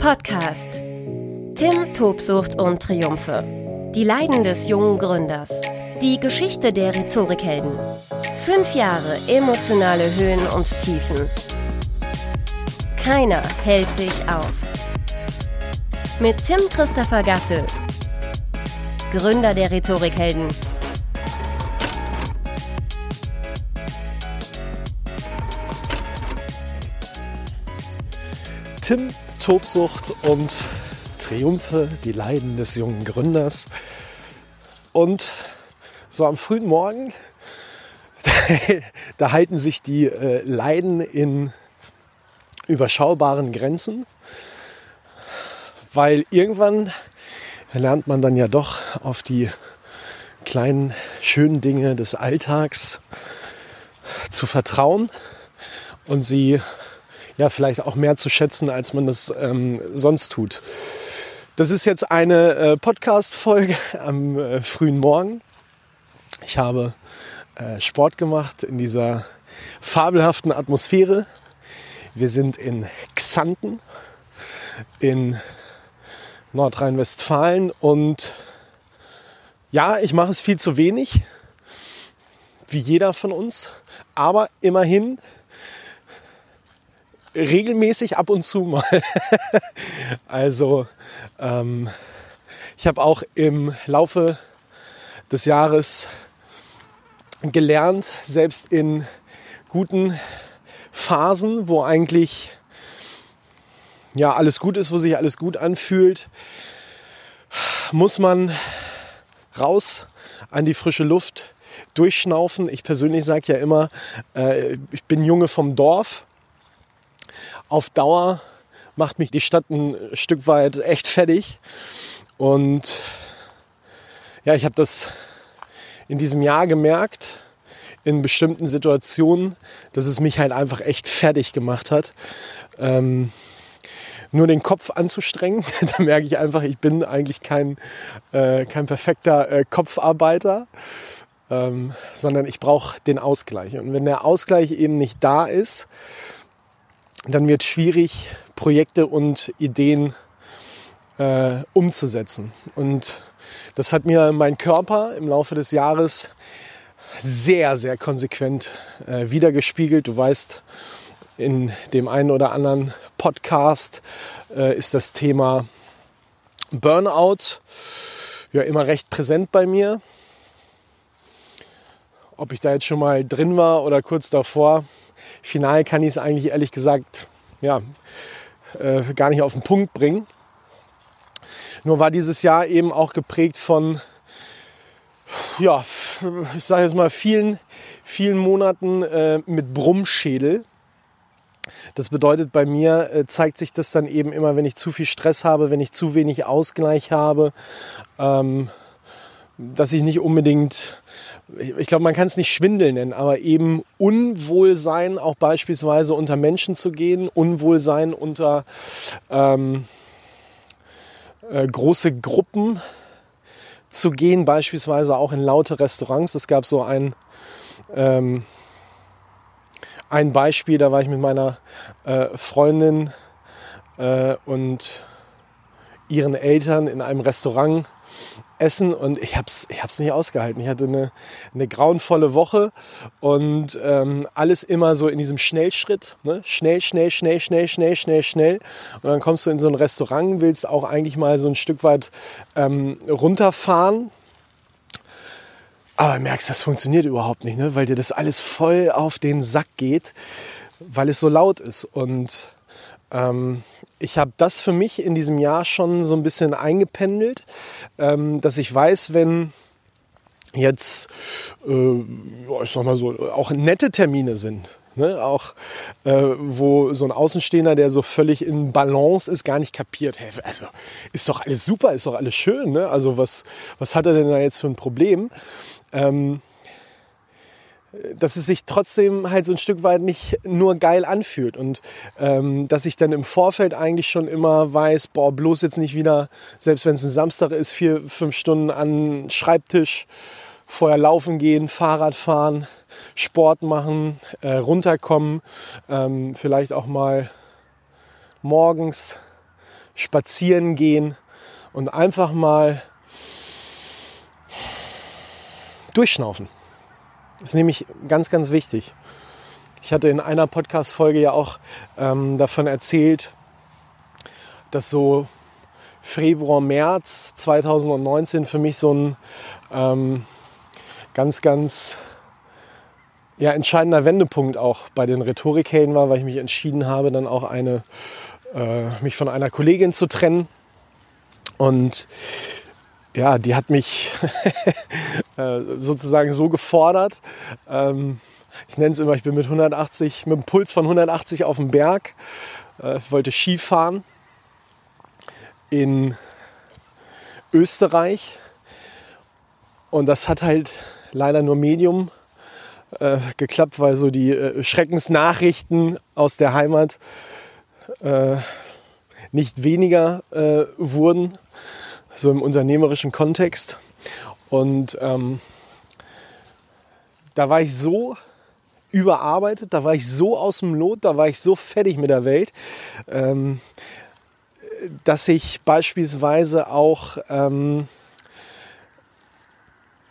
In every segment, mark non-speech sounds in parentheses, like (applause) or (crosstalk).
Podcast. Tim, Tobsucht und Triumphe. Die Leiden des jungen Gründers. Die Geschichte der Rhetorikhelden. Fünf Jahre emotionale Höhen und Tiefen. Keiner hält dich auf. Mit Tim Christopher Gasse, Gründer der Rhetorikhelden. Tim, Tobsucht und Triumphe, die Leiden des jungen Gründers. Und so am frühen Morgen, (laughs) da halten sich die äh, Leiden in überschaubaren Grenzen, weil irgendwann lernt man dann ja doch auf die kleinen schönen Dinge des Alltags zu vertrauen und sie ja vielleicht auch mehr zu schätzen, als man das ähm, sonst tut. Das ist jetzt eine äh, Podcast-Folge (laughs) am äh, frühen Morgen. Ich habe äh, Sport gemacht in dieser fabelhaften Atmosphäre. Wir sind in Xanten in Nordrhein-Westfalen und ja, ich mache es viel zu wenig, wie jeder von uns, aber immerhin regelmäßig ab und zu mal. (laughs) also ähm, ich habe auch im Laufe des Jahres gelernt, selbst in guten Phasen, wo eigentlich ja alles gut ist, wo sich alles gut anfühlt, muss man raus an die frische Luft, durchschnaufen. Ich persönlich sage ja immer, äh, ich bin Junge vom Dorf auf Dauer macht mich die Stadt ein Stück weit echt fertig. Und ja, ich habe das in diesem Jahr gemerkt, in bestimmten Situationen, dass es mich halt einfach echt fertig gemacht hat. Ähm, nur den Kopf anzustrengen, (laughs) da merke ich einfach, ich bin eigentlich kein, äh, kein perfekter äh, Kopfarbeiter, ähm, sondern ich brauche den Ausgleich. Und wenn der Ausgleich eben nicht da ist, dann wird es schwierig, Projekte und Ideen äh, umzusetzen. Und das hat mir mein Körper im Laufe des Jahres sehr, sehr konsequent äh, wiedergespiegelt. Du weißt, in dem einen oder anderen Podcast äh, ist das Thema Burnout ja immer recht präsent bei mir. Ob ich da jetzt schon mal drin war oder kurz davor, final kann ich es eigentlich ehrlich gesagt ja, äh, gar nicht auf den Punkt bringen. Nur war dieses Jahr eben auch geprägt von, ja, ich sage jetzt mal, vielen, vielen Monaten äh, mit Brummschädel. Das bedeutet, bei mir äh, zeigt sich das dann eben immer, wenn ich zu viel Stress habe, wenn ich zu wenig Ausgleich habe, ähm, dass ich nicht unbedingt ich glaube, man kann es nicht Schwindel nennen, aber eben Unwohlsein auch beispielsweise unter Menschen zu gehen, Unwohlsein unter ähm, äh, große Gruppen zu gehen, beispielsweise auch in laute Restaurants. Es gab so ein, ähm, ein Beispiel, da war ich mit meiner äh, Freundin äh, und ihren Eltern in einem Restaurant essen und ich habe es ich hab's nicht ausgehalten. Ich hatte eine, eine grauenvolle Woche und ähm, alles immer so in diesem Schnellschritt. Ne? Schnell, schnell, schnell, schnell, schnell, schnell, schnell. Und dann kommst du in so ein Restaurant, willst auch eigentlich mal so ein Stück weit ähm, runterfahren. Aber merkst, das funktioniert überhaupt nicht, ne? weil dir das alles voll auf den Sack geht, weil es so laut ist. Und ähm, ich habe das für mich in diesem Jahr schon so ein bisschen eingependelt, ähm, dass ich weiß, wenn jetzt, äh, ich sag mal so, auch nette Termine sind, Ne, auch äh, wo so ein Außenstehender, der so völlig in Balance ist, gar nicht kapiert. Hey, also ist doch alles super, ist doch alles schön. Ne? Also was, was hat er denn da jetzt für ein Problem? Ähm, dass es sich trotzdem halt so ein Stück weit nicht nur geil anfühlt und ähm, dass ich dann im Vorfeld eigentlich schon immer weiß, boah, bloß jetzt nicht wieder, selbst wenn es ein Samstag ist, vier, fünf Stunden an Schreibtisch, vorher laufen gehen, Fahrrad fahren, Sport machen, äh, runterkommen, ähm, vielleicht auch mal morgens spazieren gehen und einfach mal durchschnaufen. Ist nämlich ganz, ganz wichtig. Ich hatte in einer Podcast-Folge ja auch ähm, davon erzählt, dass so Februar, März 2019 für mich so ein ähm, ganz, ganz ja, entscheidender Wendepunkt auch bei den Rhetorikhelden war, weil ich mich entschieden habe, dann auch eine, äh, mich von einer Kollegin zu trennen. Und ja, die hat mich (laughs) äh, sozusagen so gefordert. Ähm, ich nenne es immer, ich bin mit 180, mit einem Puls von 180 auf dem Berg. Äh, ich wollte Skifahren in Österreich. Und das hat halt leider nur Medium äh, geklappt, weil so die äh, Schreckensnachrichten aus der Heimat äh, nicht weniger äh, wurden, so im unternehmerischen Kontext. Und ähm, da war ich so überarbeitet, da war ich so aus dem Lot, da war ich so fertig mit der Welt, ähm, dass ich beispielsweise auch ähm,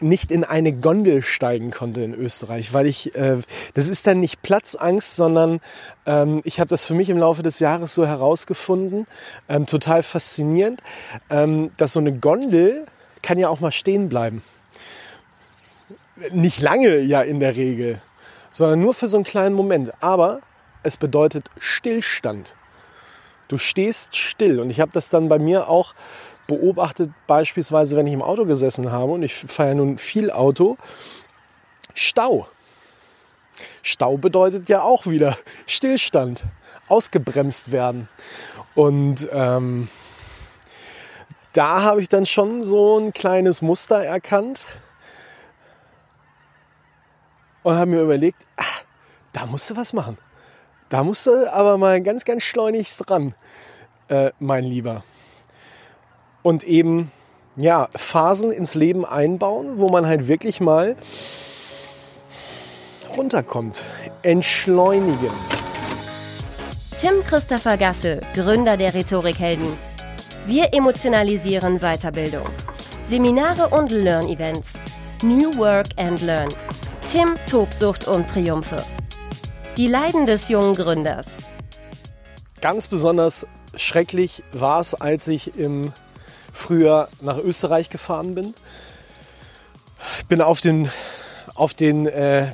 nicht in eine Gondel steigen konnte in Österreich, weil ich, äh, das ist dann nicht Platzangst, sondern ähm, ich habe das für mich im Laufe des Jahres so herausgefunden, ähm, total faszinierend, ähm, dass so eine Gondel kann ja auch mal stehen bleiben. Nicht lange ja in der Regel, sondern nur für so einen kleinen Moment. Aber es bedeutet Stillstand. Du stehst still. Und ich habe das dann bei mir auch beobachtet, beispielsweise, wenn ich im Auto gesessen habe und ich fahre ja nun viel Auto, Stau. Stau bedeutet ja auch wieder Stillstand, ausgebremst werden. Und ähm, da habe ich dann schon so ein kleines Muster erkannt und habe mir überlegt, ach, da musst du was machen. Da musst du aber mal ganz, ganz schleunigst dran, äh, mein Lieber. Und eben, ja, Phasen ins Leben einbauen, wo man halt wirklich mal runterkommt. Entschleunigen. Tim Christopher Gasse, Gründer der Rhetorikhelden. Wir emotionalisieren Weiterbildung. Seminare und Learn-Events. New Work and Learn. Tim, Tobsucht und Triumphe. Die Leiden des jungen Gründers. Ganz besonders schrecklich war es, als ich im Frühjahr nach Österreich gefahren bin. Ich bin auf den, auf den äh,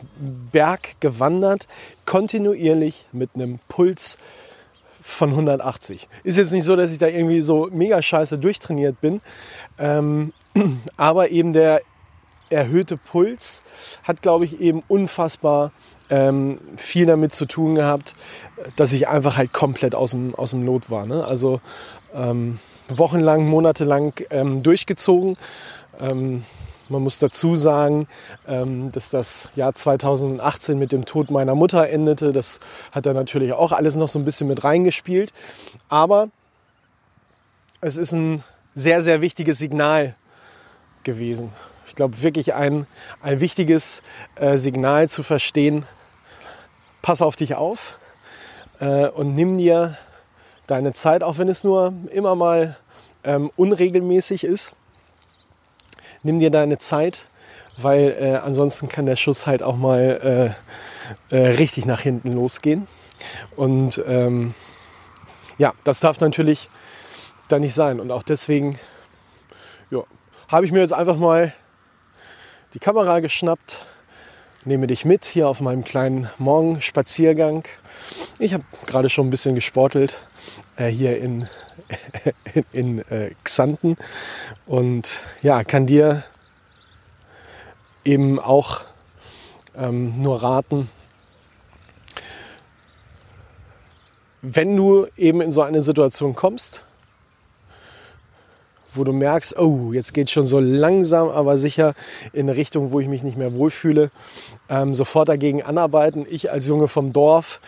Berg gewandert, kontinuierlich mit einem Puls von 180. Ist jetzt nicht so, dass ich da irgendwie so mega scheiße durchtrainiert bin, ähm, (clears throat) aber eben der erhöhte Puls hat, glaube ich, eben unfassbar ähm, viel damit zu tun gehabt, dass ich einfach halt komplett aus dem, aus dem Lot war. Ne? Also ähm, wochenlang, monatelang ähm, durchgezogen. Ähm, man muss dazu sagen, ähm, dass das Jahr 2018 mit dem Tod meiner Mutter endete. Das hat da natürlich auch alles noch so ein bisschen mit reingespielt. Aber es ist ein sehr, sehr wichtiges Signal gewesen. Ich glaube wirklich ein, ein wichtiges äh, Signal zu verstehen, pass auf dich auf äh, und nimm dir deine Zeit, auch wenn es nur immer mal ähm, unregelmäßig ist. Nimm dir deine Zeit, weil äh, ansonsten kann der Schuss halt auch mal äh, äh, richtig nach hinten losgehen. Und ähm, ja, das darf natürlich da nicht sein. Und auch deswegen ja, habe ich mir jetzt einfach mal die Kamera geschnappt nehme dich mit hier auf meinem kleinen Morgenspaziergang. Ich habe gerade schon ein bisschen gesportelt äh, hier (laughs) in, in, äh, Xanten und ja, kann dir eben auch ähm, nur raten, wenn du eben in so eine Situation kommst, wo du merkst, oh, jetzt geht schon so langsam, aber sicher in eine Richtung, wo ich mich nicht mehr wohlfühle, ähm, sofort dagegen anarbeiten. Ich als Junge vom Dorf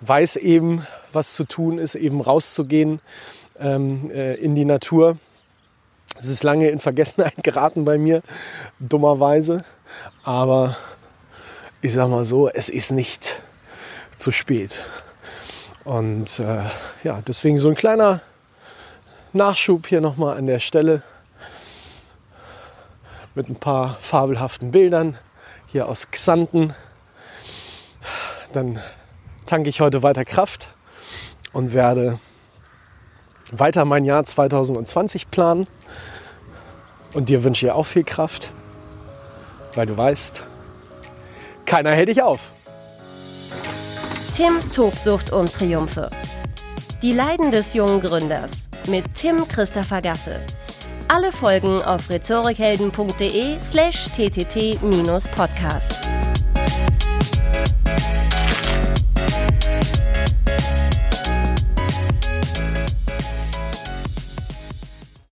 weiß eben, was zu tun ist, eben rauszugehen ähm, äh, in die Natur. Es ist lange in Vergessenheit (laughs) geraten bei mir, dummerweise. Aber ich sag mal so, es ist nicht zu spät. Und äh, ja, deswegen so ein kleiner Nachschub hier nochmal an der Stelle mit ein paar fabelhaften Bildern hier aus Xanten. Dann tanke ich heute weiter Kraft und werde weiter mein Jahr 2020 planen. Und dir wünsche ich auch viel Kraft, weil du weißt, keiner hält dich auf. Tim Tobsucht und Triumphe. Die Leiden des jungen Gründers mit Tim Christopher Gasse. Alle Folgen auf rhetorikhelden.de slash ttt-podcast.